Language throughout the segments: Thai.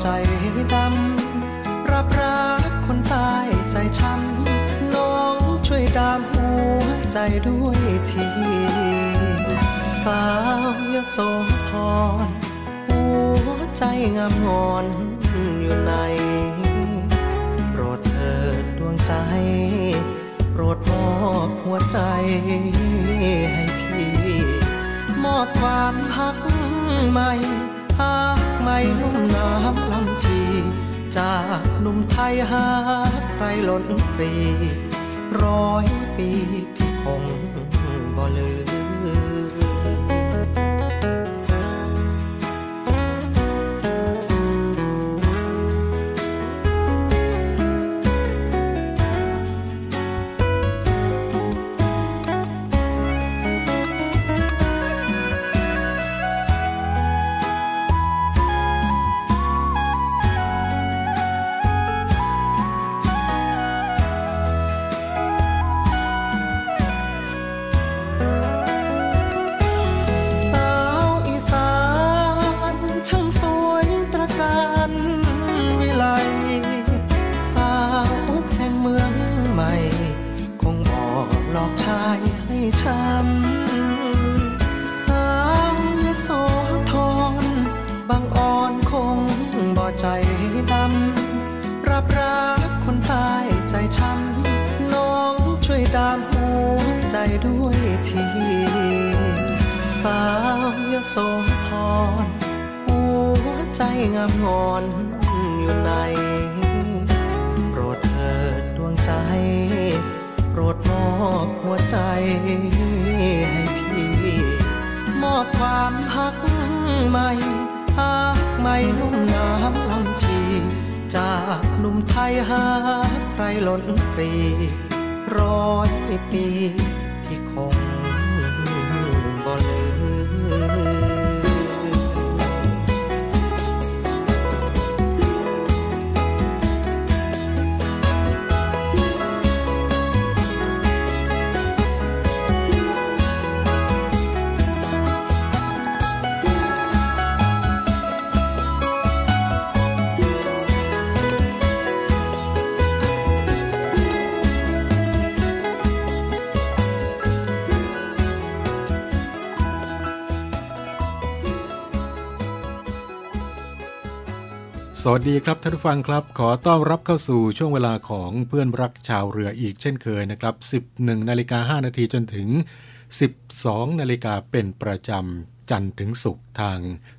ใจดำ รับรักคนตายใจช้ำน้องช่วยดามหัวใจด้วยที สาวยโสธรหัวใจงามงอนอยู่ใน โปรดเถิดดวงใจ โปรดมอบหัวใจให้พี่ มอบความหักใหม่หัก ไม่ลุ่มน้ำลำชี จากหนุ่มไทยหาใครล้นปรี ร้อยปีพี่คงบ่ลืม ให้พี่มอบความหักใหม่หักใหม่ลุ่มน้ำลำชี จากหนุ่มไทยหาใครหล่นปรีร้อยปี สวัสดีครับท่านผู้ฟังครับ ขอต้อนรับเข้าสู่ช่วงเวลาของเพื่อนรักชาวเรืออีกเช่นเคยนะครับ 11นาฬิกา5นาทีจนถึง 12นาฬิกาเป็นประจำจันทร์ถึงศุกร์ทาง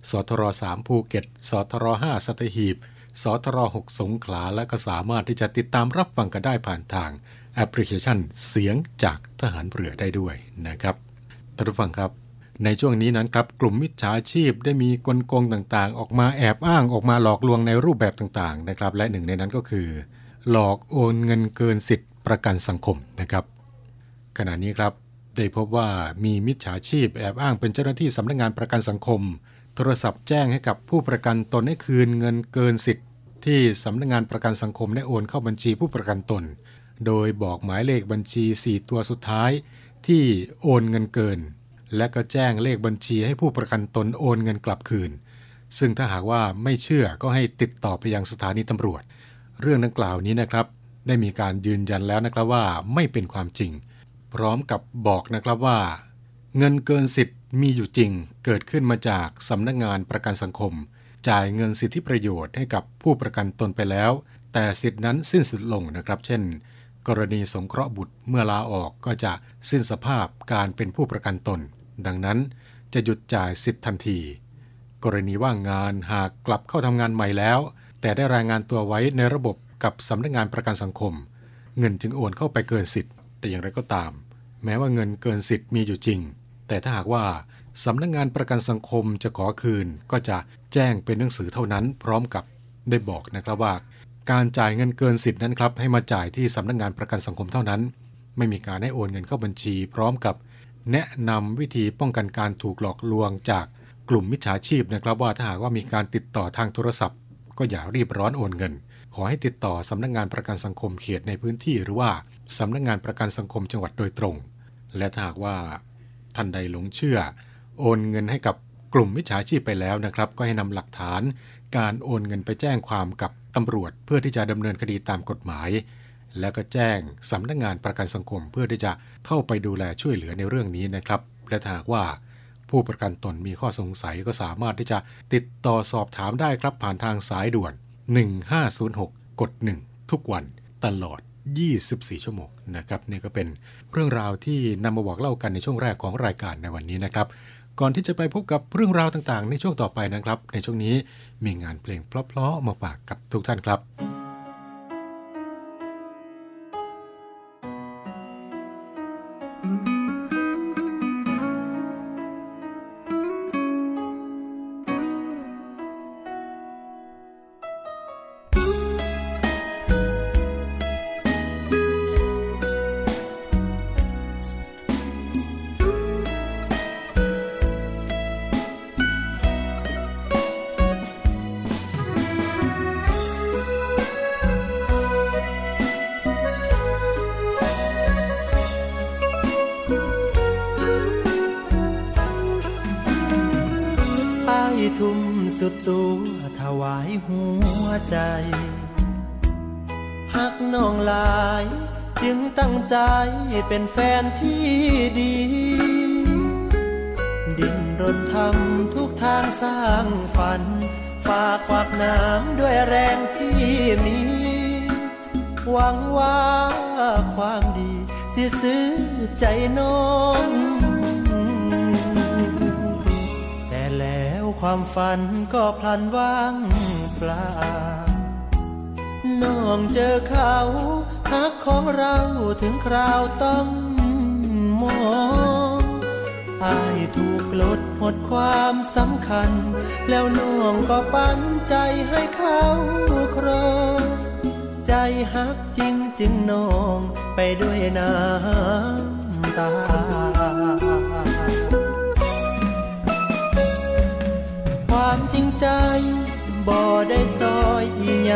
สทร3ภูเก็ตสทร5สัตหีบสทร6สงขลาและก็สามารถที่จะติดตามรับฟังกันได้ผ่านทางแอปพลิเคชันเสียงจากทหารเรือได้ด้วยนะครับท่านผู้ฟังครับ ในช่วงนี้นั้นครับกลุ่มมิจฉาชีพได้มีกลโกงต่างๆ ออกมาแอบอ้างออกมาหลอกลวงในรูปแบบต่างๆนะครับและหนึ่งในนั้นก็คือ หลอกโอนเงินเกินสิทธิประกันสังคมนะครับ ขณะนี้ครับได้พบว่ามีมิจฉาชีพแอบอ้างเป็นเจ้าหน้าที่สำนักงานประกันสังคม โทรศัพท์แจ้งให้กับผู้ประกันตนให้คืนเงินเกินสิทธิ์ ที่สำนักงานประกันสังคมได้โอนเข้าบัญชีผู้ประกันตน โดยบอกหมายเลขบัญชี 4 ตัวสุดท้าย ที่โอนเงินเกิน และก็แจ้งเลขบัญชีให้ผู้ประกันตนโอนเงินกลับคืน ซึ่งถ้าหากว่าไม่เชื่อก็ให้ติดต่อไปยังสถานีตำรวจ เรื่องดังกล่าวนี้นะครับ ได้มีการยืนยันแล้วนะครับว่าไม่เป็นความจริง พร้อมกับบอกนะครับว่า เงินเกินสิทธิ์มีอยู่จริง เกิดขึ้นมาจากสำนักงานประกันสังคม จ่ายเงินสิทธิประโยชน์ให้กับผู้ประกันตนไปแล้ว แต่สิทธินั้นสิ้นสุดลงนะครับ เช่นกรณีสงเคราะห์บุตรเมื่อลาออกก็จะสิ้นสภาพการเป็นผู้ประกันตน ดังนั้นจะหยุดจ่ายสิทธิทันที กรณีว่างงานหากกลับเข้าทำงานใหม่แล้ว แต่ได้รายงานตัวไว้ในระบบกับสำนักงานประกันสังคม เงินจึงโอนเข้าไปเกินสิทธิ์ แต่อย่างไรก็ตาม แม้ว่าเงินเกินสิทธิ์มีอยู่จริง แต่ถ้าหากว่าสำนักงานประกันสังคมจะขอคืน ก็จะแจ้งเป็นหนังสือเท่านั้น พร้อมกับได้บอกนะครับว่า การจ่ายเงินเกินสิทธิ์นั้นครับให้มาจ่ายที่สำนักงานประกันสังคมเท่านั้น ไม่มีการให้โอนเงินเข้าบัญชี พร้อมกับ แนะนำวิธีป้องกันการถูกหลอกลวงจากกลุ่มมิจฉาชีพนะครับ ว่าถ้าหากว่ามีการติดต่อทางโทรศัพท์ ก็อย่ารีบร้อนโอนเงิน ขอให้ติดต่อสำนักงานประกันสังคมเขตในพื้นที่ หรือว่าสำนักงานประกันสังคมจังหวัดโดยตรง และถ้าหากว่าท่านใดหลงเชื่อ โอนเงินให้กับกลุ่มมิจฉาชีพไปแล้วนะครับ ก็ให้นำหลักฐาน การโอนเงินไปแจ้งความกับตำรวจ เพื่อที่จะดำเนินคดีตามกฎหมาย แล้วก็แจ้งสำนักงานประกันสังคมเพื่อที่จะเข้าไปดูแลช่วยเหลือในเรื่องนี้นะครับ และหากว่า ผู้ประกันตนมีข้อสงสัยก็สามารถที่จะติดต่อสอบถามได้ครับผ่านทางสายด่วน 1506 กด 1 ทุกวันตลอด 24 ชั่วโมงนะครับนี่ก็เป็นเรื่องราวที่นำมาบอกเล่ากันในช่วงแรกของรายการในวันนี้นะครับ ก่อนที่จะไปพบกับเรื่องราวต่างๆ ในช่วงต่อไปนะครับ ในช่วงนี้มีงานเพลงเพราะๆมาฝากกับทุกท่านครับ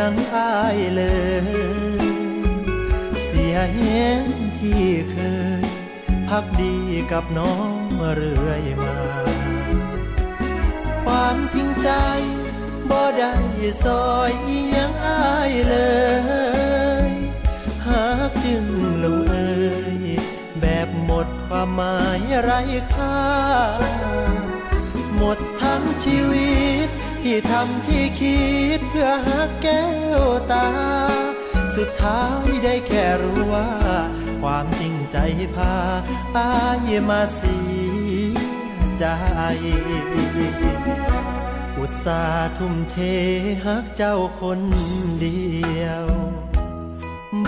ยังอายเลย เสียแหงที่เคย พักดีกับน้องเรื่อยมา ความจริงใจบ่ได้ซอยอียังอายเลย หากจึงลงเอยแบบหมดความหมายไร้ค่า หมดทั้งชีวิต ที่ทำที่คิดเพื่อหาแก้วตา สุดท้ายได้แค่รู้ว่า ความจริงใจพาอายมาเสียใจอุตส่าห์ทุ่มเทหักเจ้าคนเดียว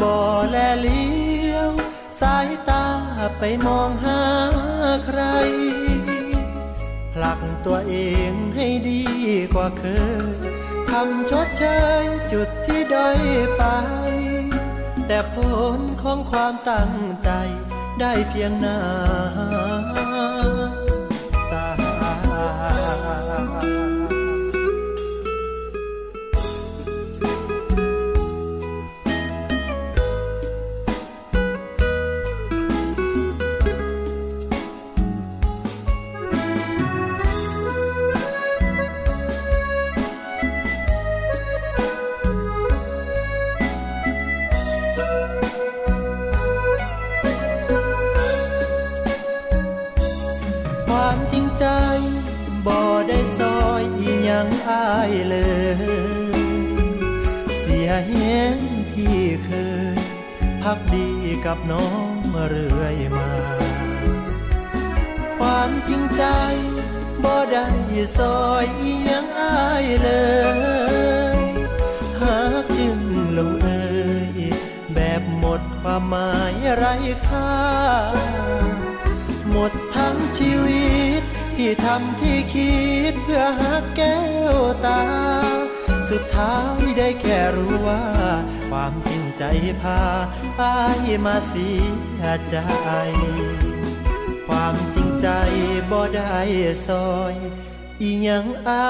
บ่แลเลี้ยว สายตาไปมองหาใคร ลักตัวเองให้ดีกว่าเคยคำชดเชยจุดที่ด้อยไป แต่ผลของความตั้งใจได้เพียงนา ยังอายเลย เสียเห็นที่เคยพักดีกับน้องเรื่อยมา ความจริงใจบ่ได้ซอยอียังอายเลย หากจึงลงเอ่ยแบบหมดความหมายไร้ค่า หมดทั้งชีวิต ที่ทำที่คิดเพื่อหาแก้วตา สุดท้ายได้แค่รู้ว่า ความจริงใจพาอายมาเสียใจ ความจริงใจบ่ได้ซอย อีหยังอา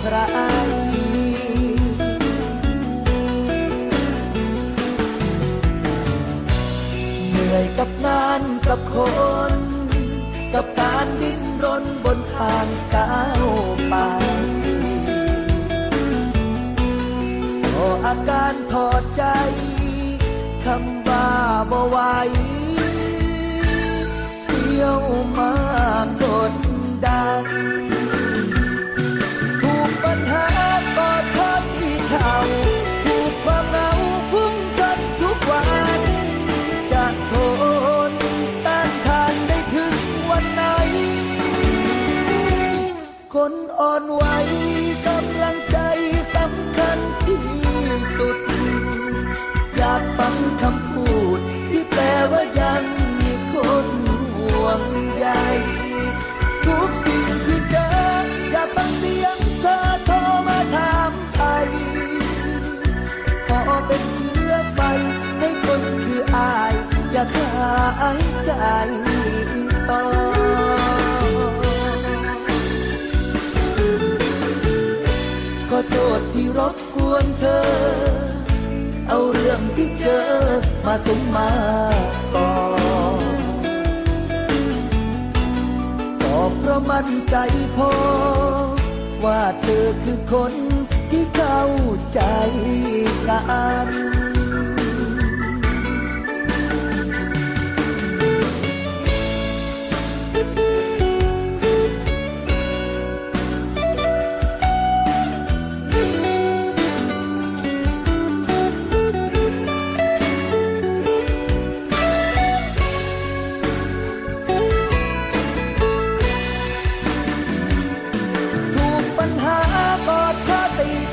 ใคร เหนื่อยกับงานกับคน กับการดิ้นรนบนทางายใจต่อก็โทษที่รบกวนเธอ เอาเรื่องที่เจอมาสมมาก่อก็เพราะมั่นใจพอ ว่าเธอคือคนที่เข้าใจกัน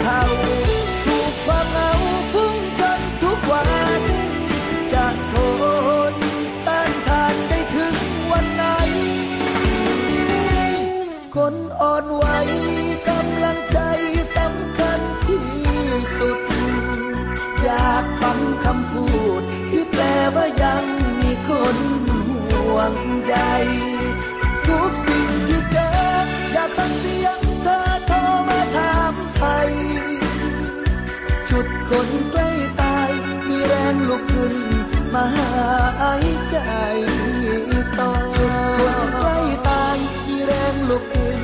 เข่าถูกความเหงาพุ่งจนทุกวัน จะทนต้านทานได้ถึงวันไหน คนอ่อนไหวกำลังใจสำคัญที่สุด อยากฟังคำพูด ที่แปลว่ายังมีคนห่วงใยทุกสิ่งที่เจออย่ากฟังเสีย มาหายใจต่อคนใกล้ตายมีแรงลุกขึ้น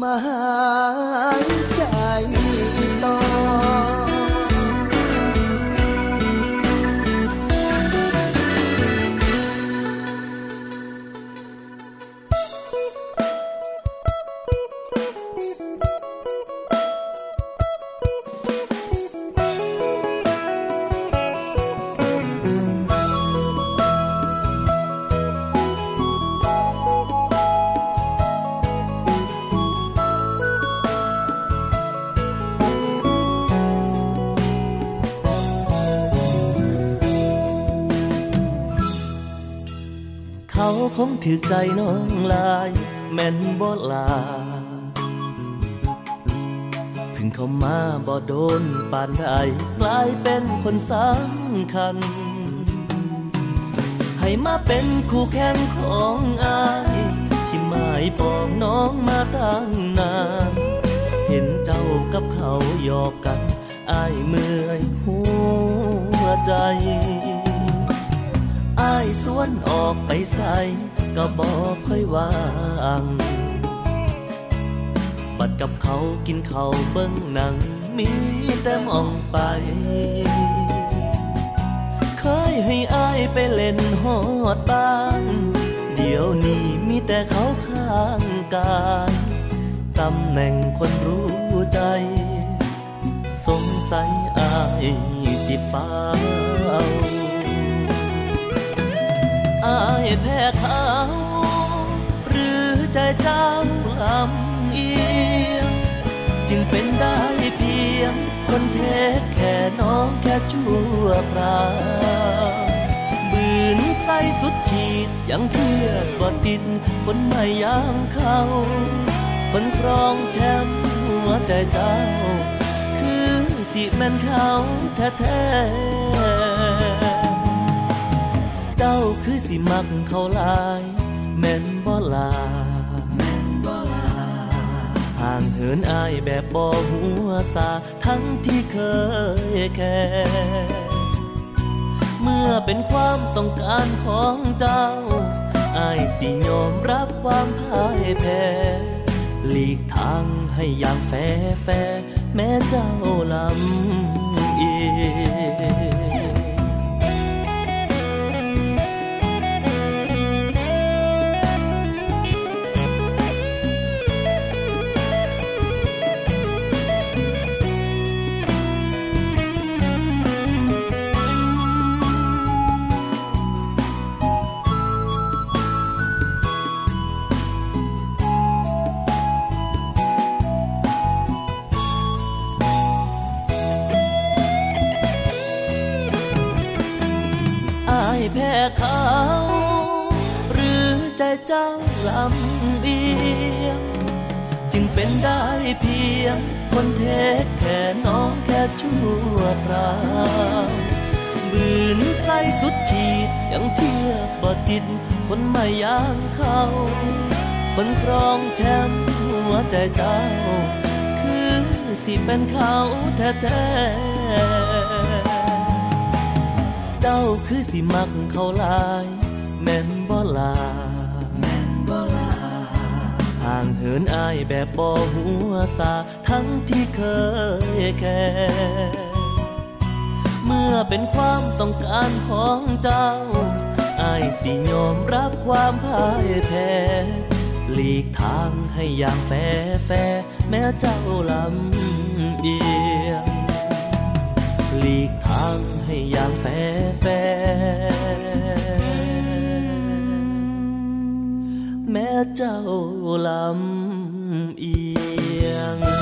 มาหายใจต่อ ถือใจน้องลายแม่นบ่ลาพึ่งเข้ามาบ่โดนปานใดกลายเป็นคนสำคัญ ให้มาเป็นคู่แข่งของอายที่หมายปองน้องมาตั้งนานเห็นเจ้ากับเขาหยอกกันอายเมื่อยหัวใจอายสวนออกไปใส่ ก็บอกค่อยวางบัดกับเขากินเขาเบิ้งหนัง มีแต่มองไป เคยให้อายไปเล่นหอดบ้าน เดี๋ยวนี้มีแต่เขาข้างกายตำแหน่งคนรู้ใจ สงสัยอายสิฟ้า อายแพ้เขา หรือใจเจ้าลำเอียง จึงเป็นได้เพียง คนเทแค่น้องแค่ชั่วคราวบืนใสสุดขีดยังเทียบบ่ติด คนไม่ยางเขาคนครองแชมป์หัวใจเจ้า คือสิแม่นเขาแท้ เจ้าคือสิมักเขาลายแม่นบ่ลาแม่นบ่ลาห่างเหินอายแบบบ่หัวสา ทั้งที่เคยแค่เมื่อเป็นความต้องการของเจ้าอายสิยอมรับความพ่ายแพ้หลีกทางให้อย่างแฟแฟแม้เจ้าลำ คนเทแค่น้องแค่ชั่วคราวบืนใส่สุดขีดยังเทียบบ่ติด คนไม่ย่างเขาคนครองแชมป์หัวใจเจ้า คือสิเป็นเขาแท้เจ้าคือสิมักเขาลายแม่นบ่ลาแม่นบ่ลาห่างเหินอายแบบบ่หัวสา ทั้งที่เคยแค่เมื่อเป็นความต้องการของเจ้าอายสิยอมรับความพ่ายแพ้หลีกทางให้อย่างแฟแฟแม้เจ้าลำเอียงหลีกทางให้อย่างแฟแฟแม้เจ้าลำเอียง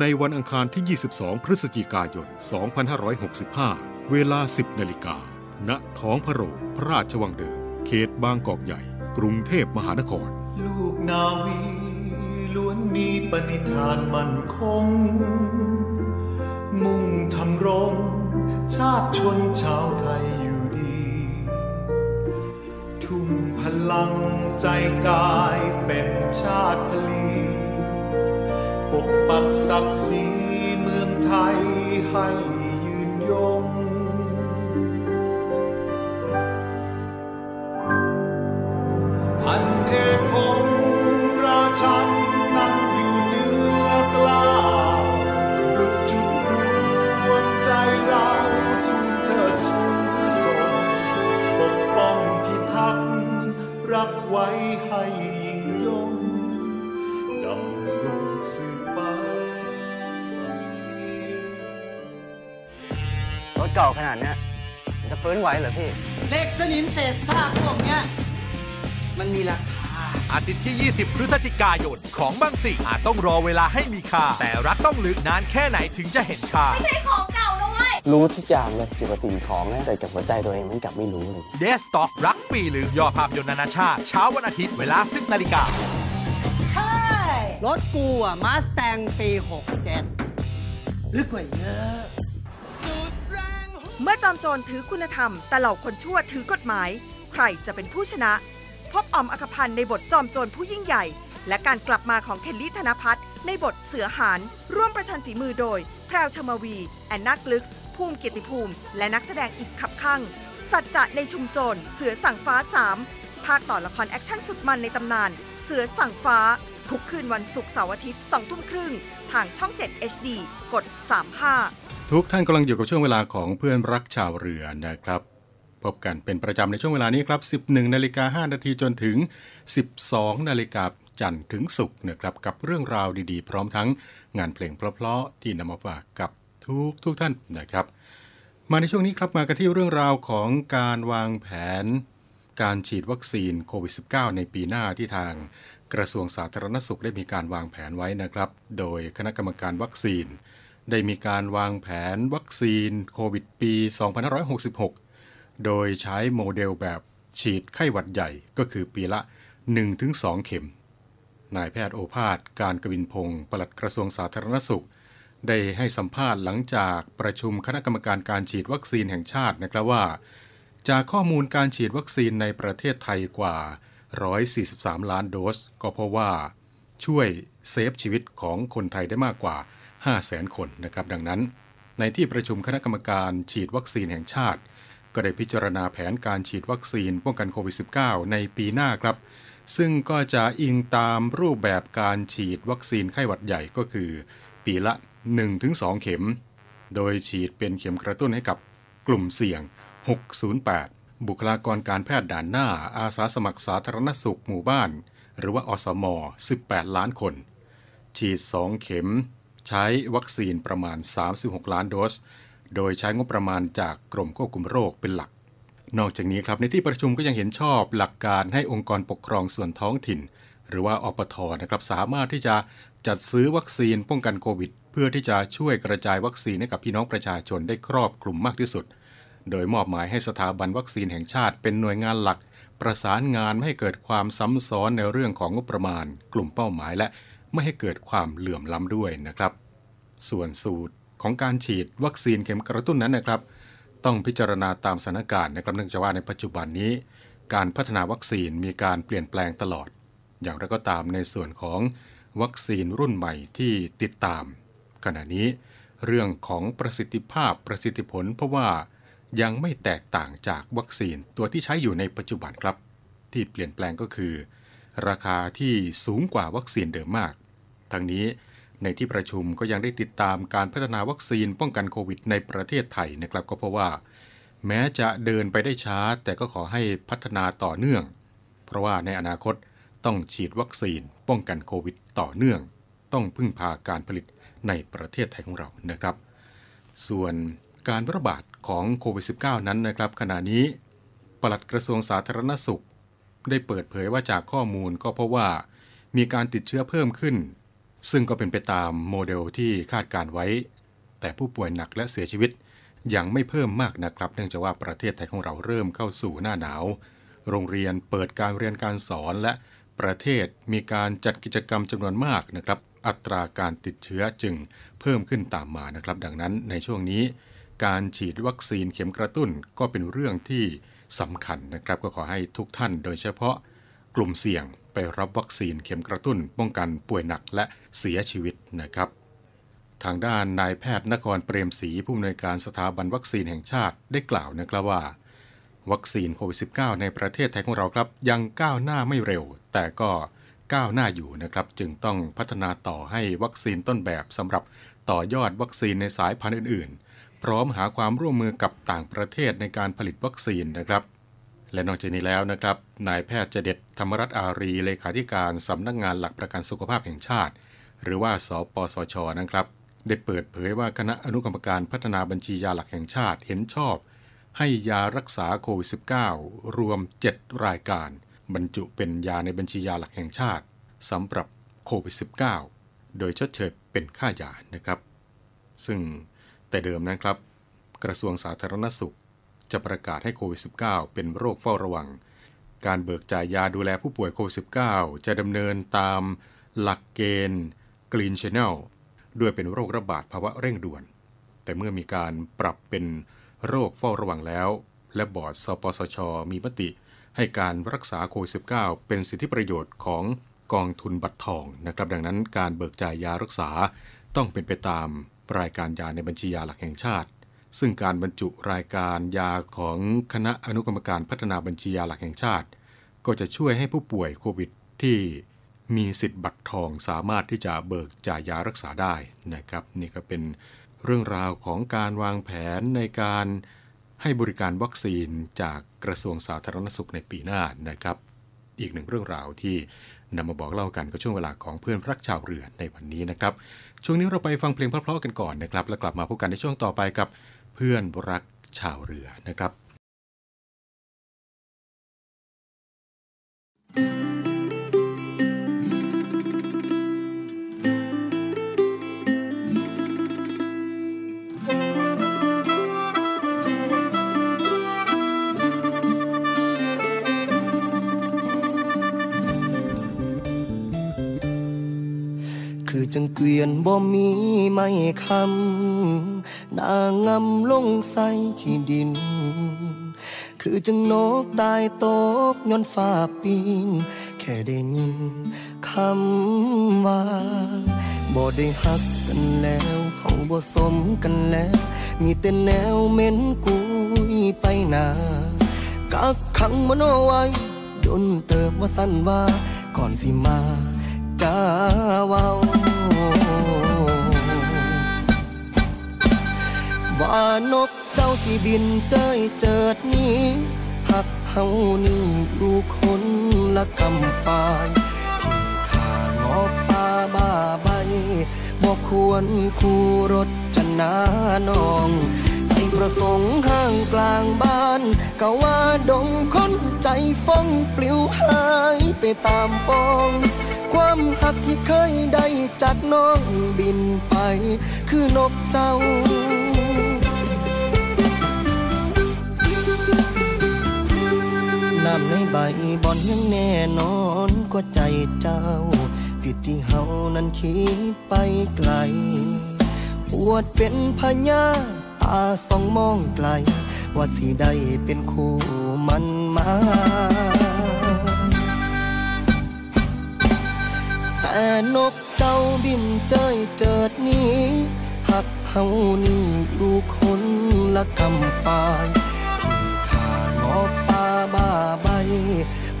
ในวันอังคารที่ 22 พฤศจิกายน 2565 เวลา 10 นาฬิกา ณ ท้องพระโรงพระราชวังเดิม เขตบางกอกใหญ่ กรุงเทพมหานคร ลูกนาวีล้วนมีปณิธานมั่นคง มุ่งทำรง ชาติชนชาวไทยอยู่ดี ทุ่มพลังใจกายเป็นชาติพลี ปกปักศักดิ์ศรีเมืองไทยให้ยืนยง ฟื้นไหวเหรอพี่ เหล็กสนิมเศษซากพวกเนี้ย มันมีราคา อาทิตย์ที่ 20 พฤศจิกายน ของบางสิ่งอาจต้องรอเวลาให้มีค่า แต่รักต้องลึกนานแค่ไหนถึงจะเห็นค่ารู้ทุกอย่างเลยเกี่ยวกับสิ่งของนะแต่กับหัวใจตัวเองมันกลับไม่รู้เลย เดสต็อกรักปีหรือยอภาพยนตร์นานาชาติ เช้าวันอาทิตย์เวลา 10นาฬิกา ใช่ รถกูอะมาสแตงปี 67ลึกกว่าเยอะ เมื่อจอมโจรถือคุณธรรม แต่เหล่าคนชั่วถือกฎหมาย ใครจะเป็นผู้ชนะ พบอ๋อมอรรคพันธ์ในบทจอมโจรผู้ยิ่งใหญ่ และการกลับมาของเคลลี่ธนพัฒน์ในบทเสือหาญร่วมประชันฝีมือโดย แพรวเฌอมาวีร์ แอนนากลึคส์ภูมิเกียรติภูมิ และนักแสดงอีกคับคั่งสัจจะในชุมโจรเสือสั่งฟ้า 3 ภาคต่อละครแอคชั่นสุดมันในตำนาน เสือสั่งฟ้า ทุกคืนวันศุกร์เสาร์อาทิตย์2ทุ่มครึ่ง ทางช่อง 7 HD กด 35 ทุกท่านกำลังอยู่กับช่วงเวลาของเพื่อนรักชาวเรือนะครับ พบกันเป็นประจำในช่วงเวลานี้ครับ 11นาฬิกา5นาทีจนถึง 12นาฬิกาจันทร์ถึงศุกร์นะครับกับเรื่องราวดีๆ พร้อมทั้งงานเพลงเพลาะๆที่นำมาฝากกับทุกทุกท่านนะครับ มาในช่วงนี้ครับมากันที่เรื่องราวของการวางแผน การฉีดวัคซีนโควิด -19 ในปีหน้าที่ทาง กระทรวงสาธารณสุขได้มีการวางแผนไว้นะครับ โดยคณะกรรมการวัคซีน ได้มีการวางแผนวัคซีนโควิดปี 2566 โดยใช้โมเดลแบบฉีดไข้หวัดใหญ่ก็คือปีละ 1-2 เข็ม นายแพทย์โอภาส การกบินพงศ์ปลัดกระทรวงสาธารณสุข ได้ให้สัมภาษณ์หลังจากประชุมคณะกรรมการการฉีดวัคซีนแห่งชาตินะครับว่า จากข้อมูลการฉีดวัคซีนในประเทศไทยกว่า 143 ล้านโดส ก็เพราะว่าช่วยเซฟชีวิตของคนไทยได้มากกว่า 500,000 คนนะครับ ดังนั้น ในที่ประชุมคณะกรรมการฉีดวัคซีนแห่งชาติ ก็ได้พิจารณาแผนการฉีดวัคซีนป้องกันโควิด -19 ในปีหน้าครับ ซึ่งก็จะอิงตามรูปแบบการฉีดวัคซีนไข้หวัดใหญ่ก็คือ ปีละ 1-2 เข็ม โดยฉีดเป็นเข็มกระตุ้นให้กับกลุ่มเสี่ยง 608 บุคลากรการแพทย์ด่านหน้า อาสาสมัครสาธารณสุขหมู่บ้าน หรือว่าอสม 18 ล้านคน ฉีด 2 เข็ม ใช้วัคซีนประมาณ 36 ล้านโดส โดยใช้งบประมาณจากกรมควบคุมโรคเป็นหลัก นอกจากนี้ครับในที่ประชุมก็ยังเห็นชอบหลักการให้องค์กรปกครองส่วนท้องถิ่น หรือว่าอปทนะครับสามารถที่จะจัดซื้อวัคซีนป้องกันโควิด เพื่อที่จะช่วยกระจายวัคซีนให้กับพี่น้องประชาชนได้ครอบคลุมมากที่สุด โดยมอบหมายให้สถาบันวัคซีนแห่งชาติเป็นหน่วยงานหลัก ประสานงานไม่ให้เกิดความซ้ำซ้อนในเรื่องของงบประมาณ กลุ่มเป้าหมาย และไม่ให้เกิดความเหลื่อมล้ำด้วยนะครับ ส่วนสูตรของการฉีดวัคซีนเข็มกระตุ้นนั้นนะครับ ต้องพิจารณาตามสถานการณ์นะครับเนื่องจากว่าในปัจจุบันนี้ การพัฒนาวัคซีนมีการเปลี่ยนแปลงตลอด อย่างไรก็ตามในส่วนของวัคซีนรุ่นใหม่ที่ติดตาม ขณะนี้ เรื่องของประสิทธิภาพประสิทธิผล เพราะว่า ยังไม่แตกต่างจากวัคซีนตัวที่ใช้อยู่ในปัจจุบันครับ ที่เปลี่ยนแปลงก็คือ ราคาที่สูงกว่าวัคซีนเดิมมาก ทั้งนี้ในที่ประชุมก็ยังได้ติดตามการพัฒนาวัคซีนป้องกันโควิดในประเทศไทยนะครับก็เพราะว่า แม้จะเดินไปได้ช้า แต่ก็ขอให้พัฒนาต่อเนื่อง เพราะว่าในอนาคตต้องฉีดวัคซีนป้องกันโควิดต่อเนื่อง ต้องพึ่งพาการผลิตในประเทศไทยของเรานะครับ ส่วนการระบาด ของโควิด -19 นั้นนะครับ ขณะนี้ปลัดกระทรวงสาธารณสุข ได้เปิดเผยว่าจากข้อมูลก็เพราะว่ามีการติดเชื้อเพิ่มขึ้น ซึ่งก็เป็นไปตามโมเดลที่คาดการไว้ แต่ผู้ป่วยหนักและเสียชีวิตยังไม่เพิ่มมากนะครับ เนื่องจากว่าประเทศไทยของเราเริ่มเข้าสู่หน้าหนาว โรงเรียนเปิดการเรียนการสอนและประเทศมีการจัดกิจกรรมจำนวนมากนะครับ อัตราการติดเชื้อจึงเพิ่มขึ้นตามมานะครับ ดังนั้นในช่วงนี้ การฉีดวัคซีนเข็มกระตุ้นก็เป็นเรื่องที่สำคัญนะครับ ก็ขอให้ทุกท่านโดยเฉพาะกลุ่มเสี่ยงไปรับวัคซีนเข็มกระตุ้น ป้องกันป่วยหนักและเสียชีวิตนะครับ ทางด้านนายแพทย์นครเปรมศรีผู้อำนวยการสถาบันวัคซีนแห่งชาติได้กล่าวนะครับว่า วัคซีนโควิด -19 ในประเทศไทยของเราครับ ยังก้าวหน้าไม่เร็ว แต่ก็ก้าวหน้าอยู่นะครับ จึงต้องพัฒนาต่อให้วัคซีนต้นแบบสำหรับต่อยอดวัคซีนในสายพันธุ์อื่นๆ พร้อมหาความร่วมมือกับต่างประเทศในการผลิตวัคซีนนะครับ และนอกจากนี้แล้วนะครับ นายแพทย์เจเด็ดธรรมรัตอารีเลขาธิการสำนักงานหลักประกันสุขภาพแห่งชาติ หรือว่าสปสชนะครับได้เปิดเผยว่าคณะอนุกรรมการพัฒนาบัญชียาหลักแห่งชาติเห็นชอบ ให้ยารักษาโควิด -19 รวม 7 รายการ บรรจุเป็นยาในบัญชียาหลักแห่งชาติสำหรับโควิด -19 โดยชดเชยเป็นค่ายานะครับ ซึ่ง แต่เดิมนะครับ กระทรวงสาธารณสุข จะประกาศให้โควิด -19 เป็นโรคเฝ้าระวัง การเบิกจ่ายยาดูแลผู้ป่วยโควิด -19 จะดำเนินตามหลักเกณฑ์ Green Channel ด้วยเป็นโรคระบาดภาวะเร่งด่วน แต่เมื่อมีการปรับเป็นโรคเฝ้าระวังแล้ว และบอร์ดสปสช มีมติ ให้การรักษาโควิด -19 เป็นสิทธิประโยชน์ของกองทุนบัตรทองนะครับ ดังนั้นการเบิกจ่ายยารักษาต้องเป็นไปตาม รายการยาในบัญชียาหลักแห่งชาติ ซึ่งการบรรจุรายการยาของคณะอนุกรรมการพัฒนาบัญชียาหลักแห่งชาติ ก็จะช่วยให้ผู้ป่วยโควิดที่มีสิทธิ์บัตรทองสามารถที่จะเบิกจ่ายยารักษาได้นะครับ นี่ก็เป็นเรื่องราวของการวางแผนในการให้บริการวัคซีนจากกระทรวงสาธารณสุขในปีหน้านะครับ อีกหนึ่งเรื่องราวที่นำมาบอกเล่ากันก็ช่วงเวลาของเพื่อนรักชาวเรือในวันนี้นะครับ ช่วงนี้เราไปฟังเพลงเพราะๆกันก่อนนะครับ แล้วกลับมาพบกันในช่วงต่อไปกับเพื่อนรักชาวเรือนะครับคือ จังเกวียนบ่มีไม่คำนางงำลงใส่ขี้ดิน คือจังนกตายตกย้อนฟ้าปิงแค่ได้ยินคำว่าบ่ได้หักกันแล้วเขาบ่สมกันแล้ว มีแต่แนวเม็นกุยไปหนากักขังมันไว้ดนเติบว่าสั้นว่าก่อนสิมา จาเว้าว่านกเจ้าสิบินเจ้ยเจิดนี้หักเฮานี่อยู่คนละกำฝ่ายที่ขางอป่าบ้าใบบ่ควรคู่รถจะนาน้อง ประสงค์ห้างกลางบ้านก็ว่าดงคนใจฟ้องปลิวหายไปตามปอง ความหักที่เคยได้จากน้องบินไป คือนกเจ้าน้ำในใบบอนยังแน่นอนกว่าใจเจ้า ผิดที่เฮานั้นคิดไปไกล ปวดเป็นพญาาสองมองไกล ว่าสิได้เป็นคู่มันมาแต่นกเจ้าบินเจยเจิดนี้หักเฮานี่อยู่คนละกำฝ่ายที่ขางอกป่าบ้าใบ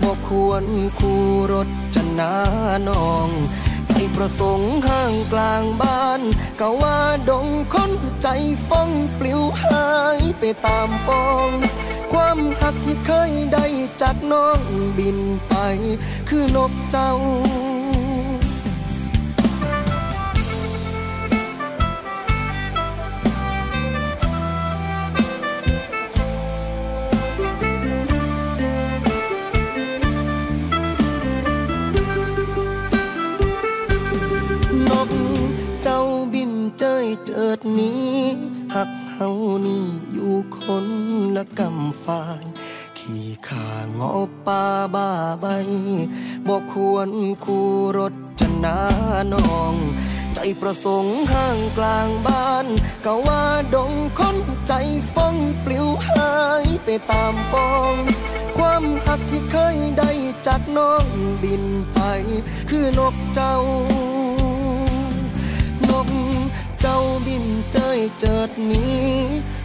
บ่ควรคู่รถจะนาน้อง ใจประสงค์ห้างกลางบ้านก็ว่าดงคนใจฟ้องปลิวหายไปตามปอง ความหักที่เคยได้จากน้องบินไป คือนกเจ้า ดนี้หักเฮานี่อยู่คนละกำฝ่าย ขี่ขางอป่าบ้าใบบอกควรคู่รถจะนานอง ใจประสงค์ห้างกลางบ้านก็ว่าดงคนใจฟ้องปลิวหายไปตามปอง ความหักที่เคยได้จากน้องบินไป คือนกเจ้านก เจ้าบินเจยเจิดนี้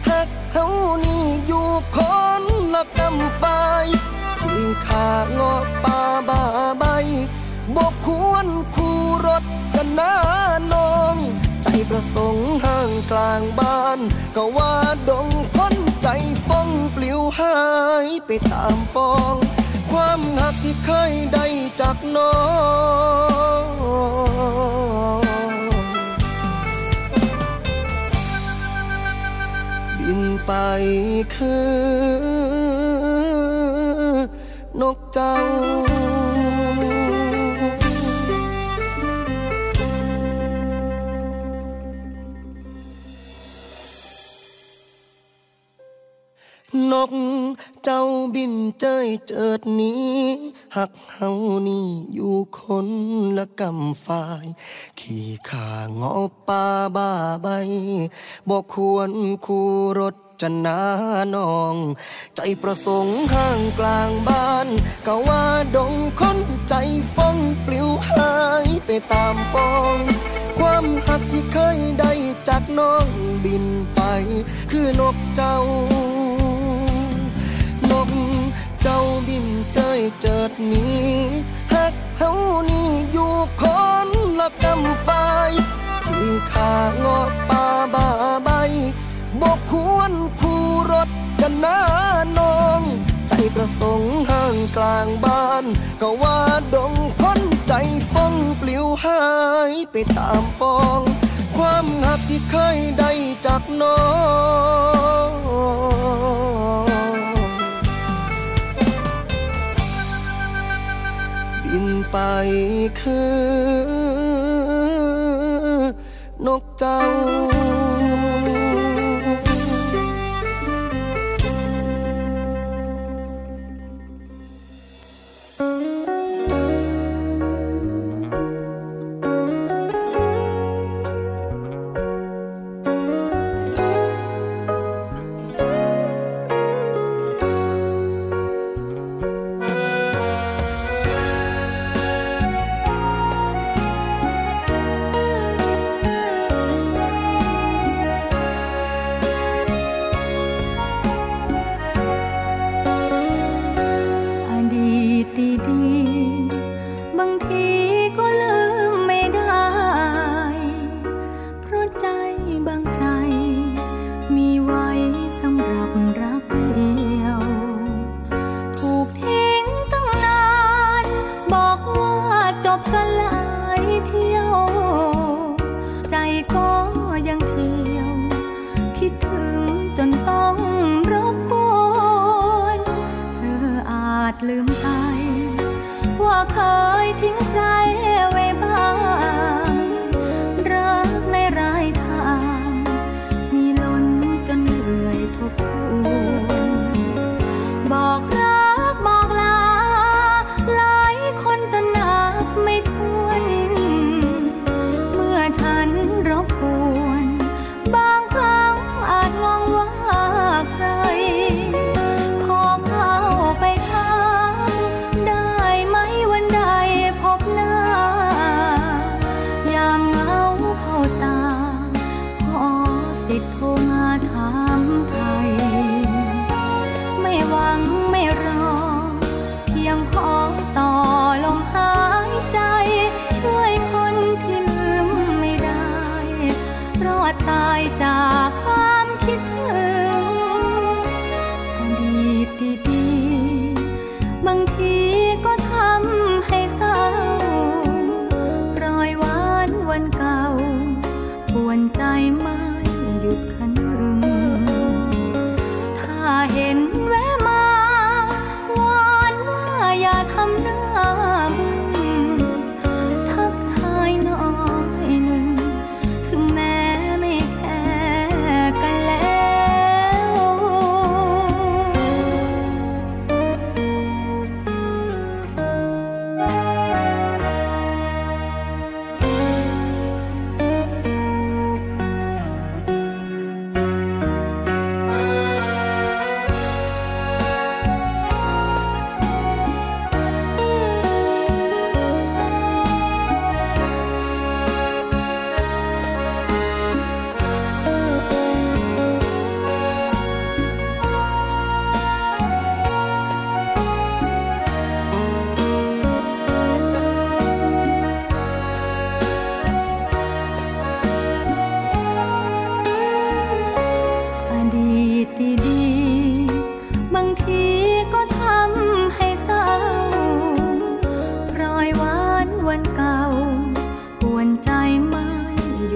หักเฮานี่อยู่คนละกำฝ่ายที่ขางอป่าบาใบบกควรคู่รถกันนานอง ใจประสงค์ห่างกลางบ้าน ก็ว่าดงพ้นใจฟ้องปลิวหายไปตามปอง ความหักที่เคยได้จากน้อง ไปคือ นกเจ้า นกเจ้าบินเจยเจิดนี้ หักเฮานี่อยู่คนละกำฝ่าย ขี่ขางอป่าบ้าใบบอกควรคู่รถ จะนานอง ใจประสงค์ห่างกลางบ้านก็ว่าดงคนใจฟ้องปลิวหายไปตามปอง ความหักที่เคยได้จากน้องบินไป คือนกเจ้านกเจ้าบินเจยเจิดนี้หักเฮานี่อยู่คนละกำฝ่ายที่ขางอป่าบาใบ บอกควรคู่รถจะน้านอง ใจประสงค์ห่างกลางบ้าน ก็ว่าดงพ้นใจฟ้องปลิวหายไปตามปอง ความหักที่เคยได้จากน้องบินไปคือนกเจ้า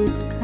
Thank you.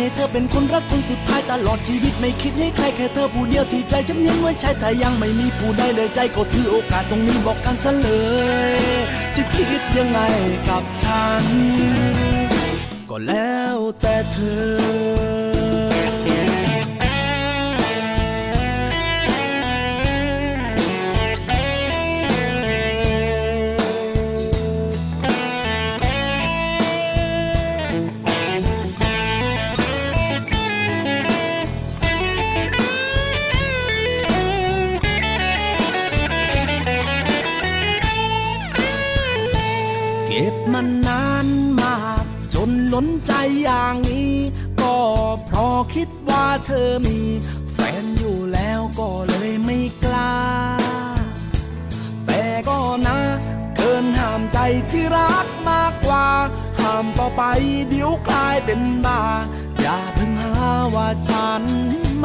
ให้เธอเป็นคนรักคนสุดท้ายตลอดชีวิตไม่คิดให้ใครแค่เธอผู้เดียวที่ใจฉันยังไว้ใช้แต่ยังไม่มีผู้ใดเลยใจก็ถือโอกาสตรงนี้บอกกันซะเลย จะคิดยังไงกับฉัน ก็แล้วแต่เธอ ล้นใจอย่างนี้ ก็เพราะคิดว่าเธอมี แฟนอยู่แล้วก็เลยไม่กล้า แต่ก็นะเกินห้ามใจที่รักมากกว่า ห้ามต่อไปเดี๋ยวกลายเป็นบ้า อย่าเพิ่งหาว่าฉัน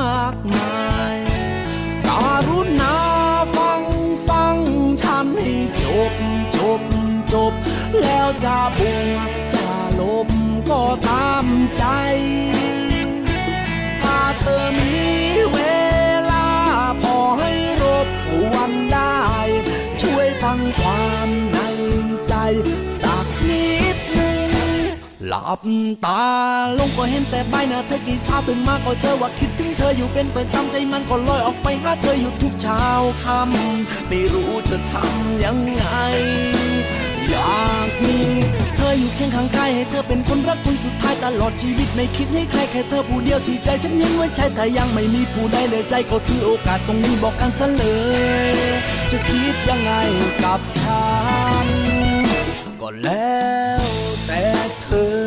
มากมายการุณาฟังฟังฉันให้จบจบจบ แล้วจะบวกจะ ก็ตามใจ ถ้าเธอมีเวลา พอให้รบกวนได้ ช่วยฟังความในใจ สักนิดหนึ่ง หลับตาลงก็เห็นแต่ใบหน้าเธอกี่เช้าตื่นมาก็เจอว่าคิดถึงเธออยู่เป็นประจำใจมันก็ลอยออกไปหาเธออยู่ทุกเช้าค่ำไม่รู้จะทำยังไง อยากมี เธออยู่เคียงข้างกายให้เธอเป็นคนรักคนสุดท้ายตลอดชีวิตไม่คิดให้ใครแค่เธอผู้เดียวที่ใจฉันยังไว้ใช้แต่ยังไม่มีผู้ใดเลยใจก็ถือโอกาสตรงนี้บอกกันซะเลย จะคิดยังไงกับฉันก็แล้วแต่เธอ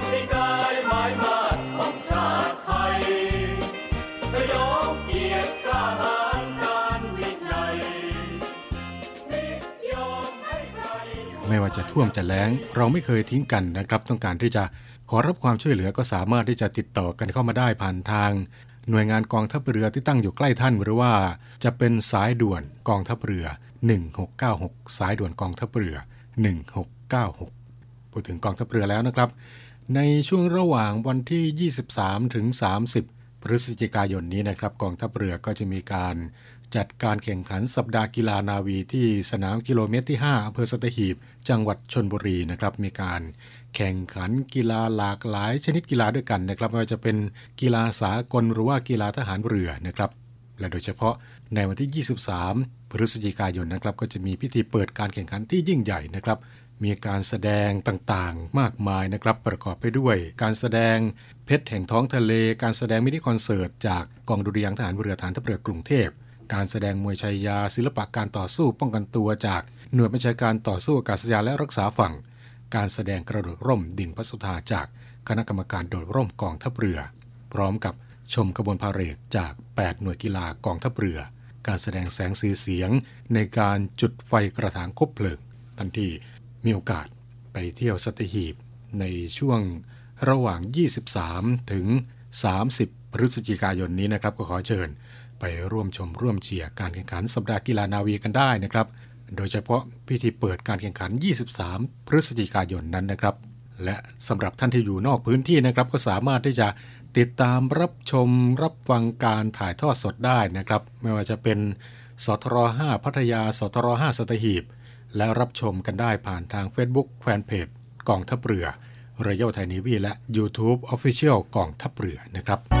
ไม่ว่าจะท่วมจะแล้ง เราไม่เคยทิ้งกันนะครับ ต้องการที่จะขอรับความช่วยเหลือก็สามารถที่จะติดต่อกันเข้ามาได้ผ่านทาง หน่วยงานกองทัพเรือที่ตั้งอยู่ใกล้ท่านหรือว่า จะเป็นสายด่วนกองทัพเรือ 1696 สายด่วนกองทัพเรือ 1696พูดถึงกองทัพเรือแล้วนะครับ ในช่วงระหว่างวันที่ 23ถึง30 พฤศจิกายนนี้นะครับ กองทัพเรือก็จะมีการ จัดการแข่งขันสัปดาห์กีฬานาวีที่สนามกิโลเมตรที่ 5อำเภอสตหีบ จังหวัดชนบุรีนะครับมีการแข่งขันกีฬาหลากหลายชนิดกีฬาด้วยกันนะครับไม่ว่าจะเป็นกีฬาสากลหรือว่ากีฬาทหารเรือนะครับและโดยเฉพาะในวันที่ 23 พฤศจิกายนนะครับ ก็จะมีพิธีเปิดการแข่งขันที่ยิ่งใหญ่นะครับ มีการแสดงต่างๆ มากมายนะครับ ประกอบไปด้วย การแสดงเพชรแห่งท้องทะเล การแสดงมินิคอนเสิร์ตจากกองดุริยางทหารเรือฐานทัพเรือกรุงเทพ การแสดงมวยชัยยา ศิลปะการต่อสู้ป้องกันตัวจากหน่วยบัญชาการต่อสู้อากาศยานและรักษาฝั่ง การแสดงกระโดดร่มดิ่งพระสุธาจากคณะกรรมการโดดร่มกองทัพเรือ พร้อมกับชมขบวนพาเหรดจาก 8 หน่วยกีฬากองทัพเรือ การแสดงแสงสีเสียง ในการจุดไฟกระถางคบเพลิง ทันทีมีโอกาสไปเที่ยวสัตหีบ ในช่วงระหว่าง 23 ถึง 30 พฤศจิกายนนี้นะครับก็ขอเชิญ ไปร่วมชมร่วมเชียร์การแข่งขันสัปดาห์กีฬานาวีกันได้นะครับ โดยเฉพาะพิธีเปิดการแข่งขัน 23 พฤศจิกายนนั้นนะครับ และสำหรับท่านที่อยู่นอกพื้นที่นะครับ ก็สามารถที่จะติดตามรับชมรับฟังการถ่ายทอดสดได้นะครับ ไม่ว่าจะเป็นสทร5พัทยาสทร5สตหีบ และรับชมกันได้ผ่านทาง Facebook แฟนเพจกองทัพเรือเรย a ไทยนีวีและ YouTube Official กองทัพเรือนะครับ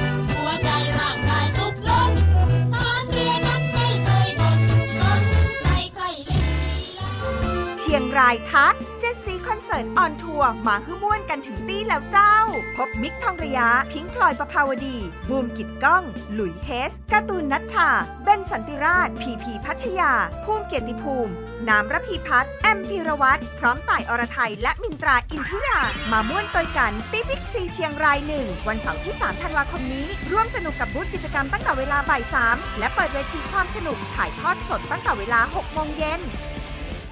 รายทักเจ็ดสีคอนเสิร์ต on tour มาฮื้อม่วนกันถึงตี้แล้วเจ้า พบมิกค์ทองระย้า พิงค์พลอยประภาวดี บูมกิตติ์ก้อง หลุยส์เฮสการ์ตูนนัชชา เบนสันติราช พีพีพัชยา ภูมิเกียรติภูมิน้ำระพีพัฒน์แอมพีรวัตรพร้อมต่ายอรไทย และมินตราอินทิยามาม่วนตัวกันที่บิ๊กซีเชียงรายหนึ่งวันเสาร์ที่ 3 ธันวาคมนี้ ร่วมสนุกกับบูธกิจกรรมตั้งแต่เวลาบ่าย 3 และเปิดเวทีความสนุกถ่ายทอดสดตั้งแต่เวลา 6 โมงเย็น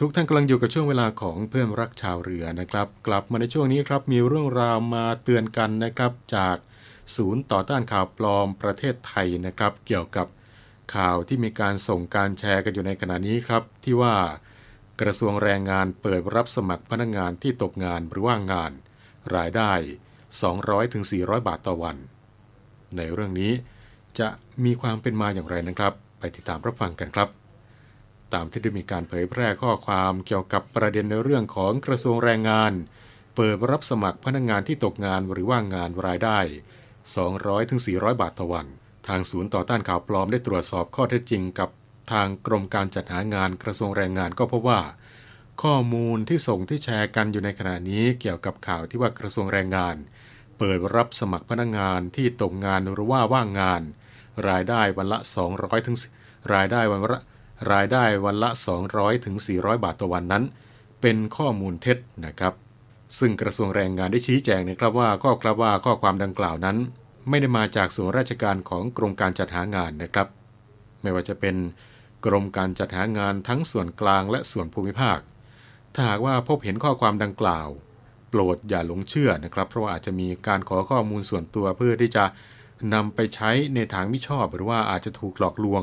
ทุกท่านกำลังอยู่กับช่วงเวลาของเพื่อนรักชาวเรือนะครับ กลับมาในช่วงนี้ครับมีเรื่องราวมาเตือนกันนะครับ จากศูนย์ต่อต้านข่าวปลอมประเทศไทยนะครับ เกี่ยวกับข่าวที่มีการส่งการแชร์กันอยู่ในขณะนี้ครับ ที่ว่ากระทรวงแรงงานเปิดรับสมัครพนักงานที่ตกงานหรือว่างงาน รายได้ 200-400 บาทต่อวัน ในเรื่องนี้จะมีความเป็นมาอย่างไรนะครับ ไปติดตามรับฟังกันครับ ตามที่ได้มีการเผยแพร่ข้อความเกี่ยวกับประเด็นในเรื่องของกระทรวงแรงงาน เปิดรับสมัครพนักงานที่ตกงานหรือว่างงานรายได้ 200-400 บาทต่อวัน ทางศูนย์ต่อต้านข่าวปลอมได้ตรวจสอบข้อเท็จจริงกับทางกรมการจัดหางานกระทรวงแรงงานก็พบว่า ข้อมูลที่ส่งที่แชร์กันอยู่ในขณะนี้เกี่ยวกับข่าวที่ว่ากระทรวงแรงงาน เปิดรับสมัครพนักงานที่ตกงานหรือว่าว่างงาน รายได้วันละ 200ถึงรายได้วันละ รายได้วันละ 200ถึง400 บาทต่อวันนั้น เป็นข้อมูลเท็จนะครับ ซึ่งกระทรวงแรงงานได้ชี้แจงนะครับว่าก็ครับว่าข้อความดังกล่าวนั้น ไม่ได้มาจากส่วนราชการของกรมการจัดหางานนะครับ ไม่ว่าจะเป็นกรมการจัดหางานทั้งส่วนกลางและส่วนภูมิภาค ถ้าหากว่าพบเห็นข้อความดังกล่าว โปรดอย่าหลงเชื่อนะครับ เพราะว่าอาจจะมีการขอข้อมูลส่วนตัวเพื่อที่จะนำไปใช้ในทางมิชอบหรือว่าอาจจะถูกหลอกลวง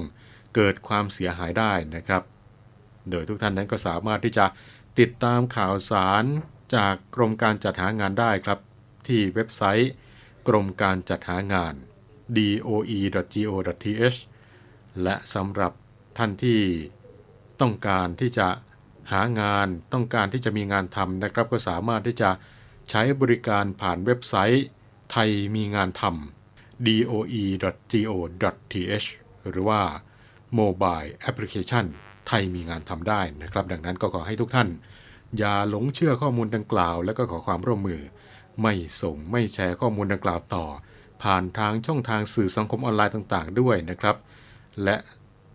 เกิดความเสียหายได้นะครับ โดยทุกท่านนั้นก็สามารถที่จะติดตามข่าวสารจากกรมการจัดหางานได้ครับ ที่เว็บไซต์ กรมการจัดหางาน doe.go.th และสำหรับท่านที่ต้องการที่จะหางานต้องการที่จะมีงานทำนะครับ ก็สามารถที่จะใช้บริการผ่านเว็บไซต์ ไทยมีงานทำ doe.go.th หรือว่า Mobile Application ไทยมีงานทำได้นะครับ ดังนั้นก็ขอให้ทุกท่าน อย่าหลงเชื่อข้อมูลดังกล่าว และก็ขอความร่วมมือ ไม่ส่งไม่แชร์ข้อมูลดังกล่าวต่อ ผ่านทางช่องทางสื่อสังคมออนไลน์ต่างๆ ด้วยนะครับ และ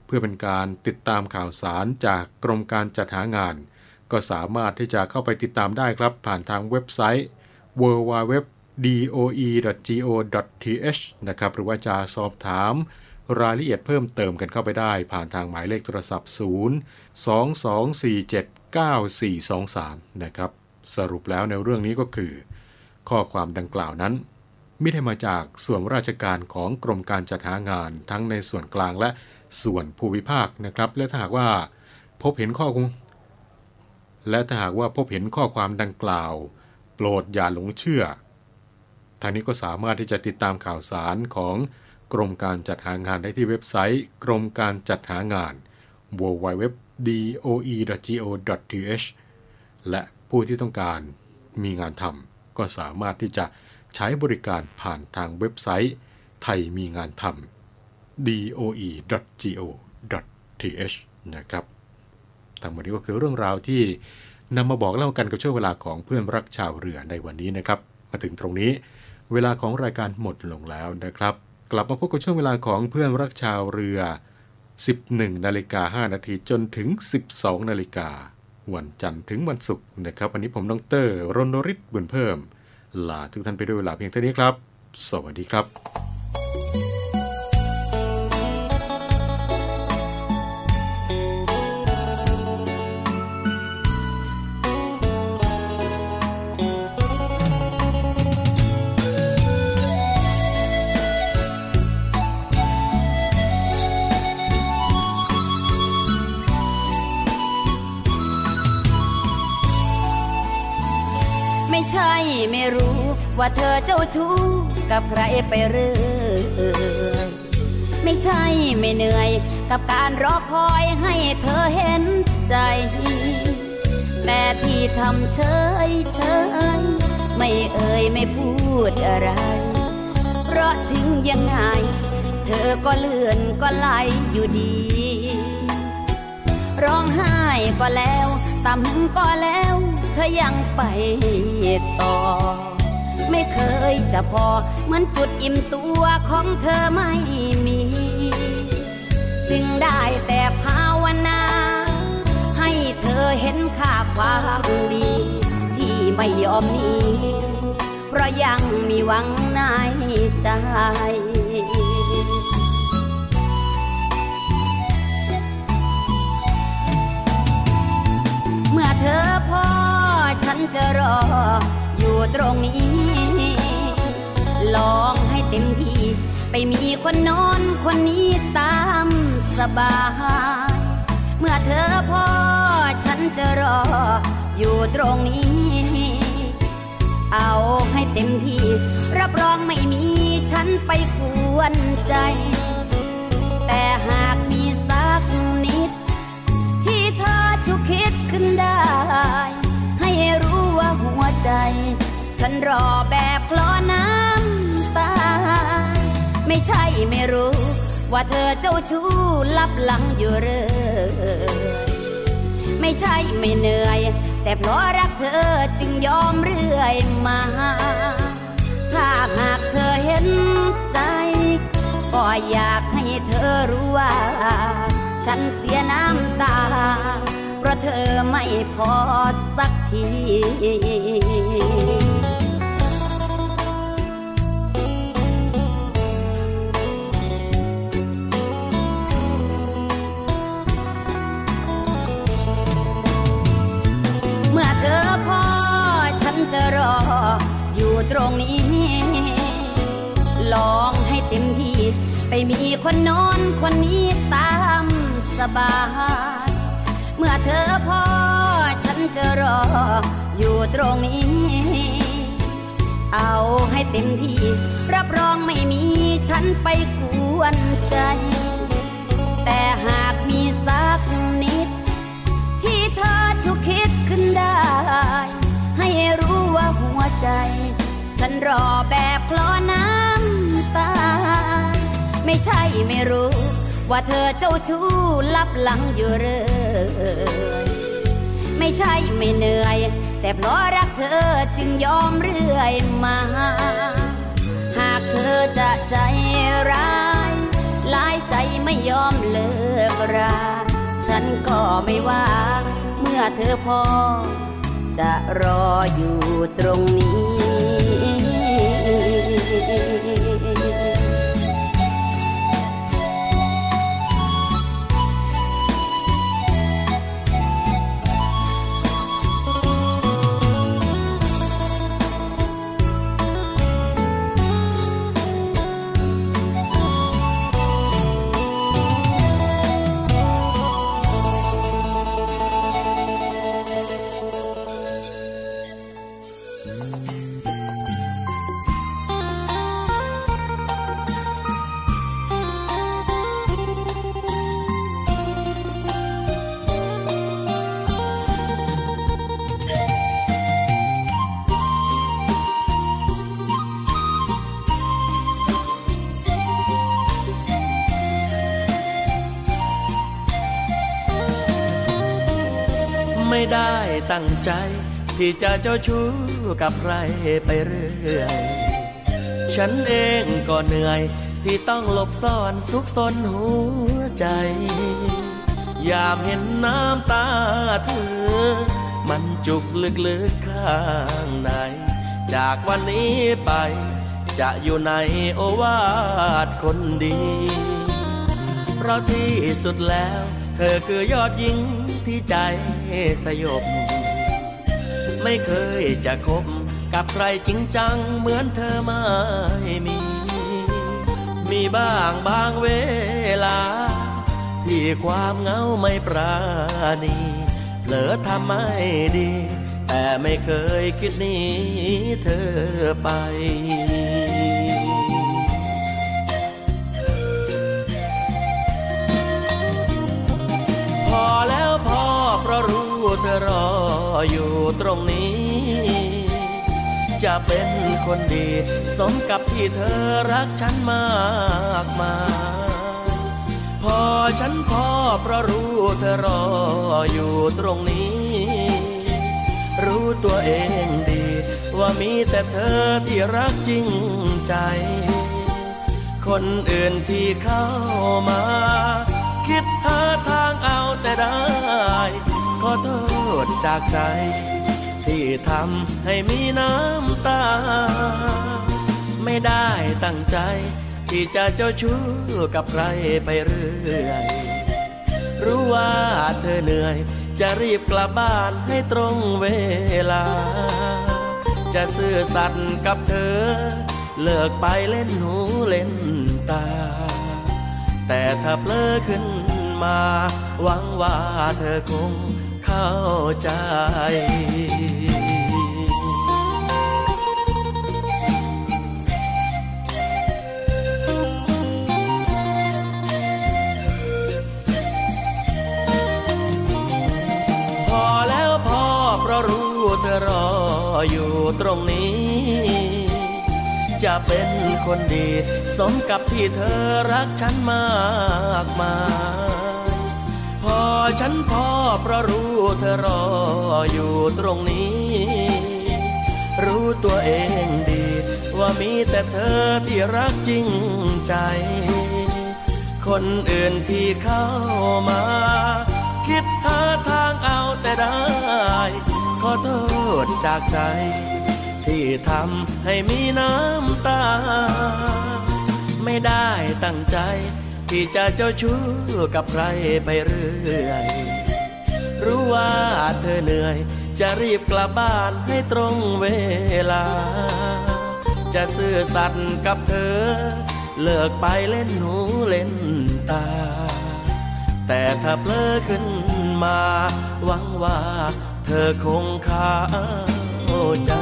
เพื่อเป็นการติดตามข่าวสารจากกรมการจัดหางาน ก็สามารถที่จะเข้าไปติดตามได้ครับ ผ่านทางเว็บไซต์ www.doe.go.th นะครับ หรือว่าจะสอบถาม รายละเอียดเพิ่มเติมกันเข้าไปได้ผ่านทางหมายเลขโทรศัพท์ 0 2247 9423 นะครับ สรุปแล้วในเรื่องนี้ก็คือ ข้อความดังกล่าวนั้นไม่ได้มาจากส่วนราชการของกรมการจัดหางานทั้งในส่วนกลางและส่วนภูมิภาคนะครับ และถ้าหากว่าพบเห็นข้อคงและถ้าหากว่าพบเห็นข้อความดังกล่าว โปรดอย่าหลงเชื่อ ทางนี้ก็สามารถที่จะติดตามข่าวสารของ กรมการจัดหางานได้ที่เว็บไซต์กรมการจัดหางาน www.doe.go.th และผู้ที่ต้องการมีงานทำก็สามารถที่จะใช้บริการผ่านทางเว็บไซต์ ไทยมีงานทำ doe.go.th นะครับทั้งหมดนี้ก็คือเรื่องราวที่นำมาบอกเล่ากันกับช่วงเวลาของเพื่อนรักชาวเรือในวันนี้นะครับ มาถึงตรงนี้ เวลาของรายการหมดลงแล้วนะครับ กลับมาพบกับช่วงเวลาของเพื่อนรักชาวเรือ 11 นาฬิกา 5 นาทีจนถึง 12 นาฬิกา วันจันทร์ถึงวันศุกร์นะครับ วันนี้ผมดรรณริศบุญเพิ่ม ลาทุกท่านไปด้วยเวลาเพียงเท่านี้ครับ สวัสดีครับ ว่าเธอเจ้าชู้กับใครไปเรื่อยไม่ใช่ไม่เหนื่อย กับการรอคอยให้เธอเห็นใจ แต่ที่ทำเฉยเฉยไม่เอ่ยไม่พูดอะไร เพราะถึงยังไง เธอก็เลื่อนก็ไหลอยู่ดี ร้องไห้ก็แล้วตำก็แล้ว เธอยังไปต่อ ไม่เคยจะพอ เหมือนจุดอิ่มตัวของเธอไม่มี จึงได้แต่ภาวนา ให้เธอเห็นค่าความดี ที่ไม่ยอมหนีเพราะยังมีหวังในใจเมื่อเธอพอฉันจะรอ อยู่ตรงนี้ ลองให้เต็มที่ ไปมีคนนอนคนนี้ตามสบาย เมื่อเธอพอฉันจะรอ อยู่ตรงนี้ เอาให้เต็มที่ รับรองไม่มีฉันไปกวนใจ แต่หากมีสักนิด ที่เธอชุกคิดขึ้นได้ ให้รู้ว่าหัวใจฉันรอแบบคลอน้ำตา ไม่ใช่ไม่รู้ ว่าเธอเจ้าชู้ลับหลังอยู่เรื่อยไม่ใช่ไม่เหนื่อย แต่เพราะรักเธอจึงยอมเรื่อยมา ถ้าหากเธอเห็นใจ ก็อยากให้เธอรู้ว่า ฉันเสียน้ำตา เพราะเธอไม่พอสักที จะรออยู่ตรงนี้ ลองให้เต็มที่ ไปมีคนนอนคนนี้ตามสบาย เมื่อเธอพอฉันจะรออยู่ตรงนี้ เอาให้เต็มที่ รับรองไม่มีฉันไปกวนใจ ใช่ไม่รู้ ว่าเธอเจ้าชู้ลับหลังอยู่เรื่อยไม่ใช่ไม่เหนื่อย แต่เพราะรักเธอจึงยอมเรื่อยมา หากเธอจะใจร้ายหลายใจไม่ยอมเลิกราฉันก็ไม่ว่า เมื่อเธอพอ จะรออยู่ตรงนี้ ตั้งใจ ที่จะเจ้าชู้กับใครไปเรื่อย ฉันเองก็เหนื่อย ที่ต้องหลบซ่อนซุกซนหัวใจ ยามเห็นน้ำตาเธอ มันจุกลึกๆข้างใน จากวันนี้ไป จะอยู่ในโอวาทคนดี เพราะที่สุดแล้ว เธอคือยอดหญิงที่ใจสยบ ไม่เคยจะคบ กับใครจริงจังเหมือนเธอไม่มี มีบ้างบางเวลา ที่ความเหงาไม่ปราณีเผลอทำไม่ดี แต่ไม่เคยคิดหนีเธอไปพอแล้ว เธอรออยู่ตรงนี้ จะเป็นคนดี สมกับที่เธอรักฉันมากมายพอฉันพอเพราะรู้เธอรออยู่ตรงนี้ รู้ตัวเองดี ว่ามีแต่เธอที่รักจริงใจ คนอื่นที่เข้ามา คิดหาทางเอาแต่ได้ ขอโทษจากใจ ที่ทำให้มีน้ำตา ไม่ได้ตั้งใจ ที่จะเจ้าชู้กับใครไปเรื่อย รู้ว่าเธอเหนื่อย จะรีบกลับบ้านให้ตรงเวลา จะซื่อสัตย์กับเธอ เลิกไปเล่นหูเล่นตา แต่ถ้าเพลอขึ้นมา หวังว่าเธอคง เข้าใจพอแล้วพอเพราะรู้เธอรออยู่ตรงนี้ จะเป็นคนดี สมกับที่เธอรักฉันมากมายพอฉันพอเพราะ เธอรออยู่ตรงนี้ รู้ตัวเองดี ว่ามีแต่เธอที่รักจริงใจ คนอื่นที่เข้ามา คิดหาทางเอาแต่ได้ ขอโทษจากใจ ที่ทำให้มีน้ำตา ไม่ได้ตั้งใจที่จะเจ้าชู้กับใครไปเรื่อย รู้ว่าเธอเหนื่อย จะรีบกลับบ้านให้ตรงเวลา จะซื่อสัตย์กับเธอ เลิกไปเล่นหูเล่นตา แต่ถ้าเพลอขึ้นมา หวังว่าเธอคงเข้าใจ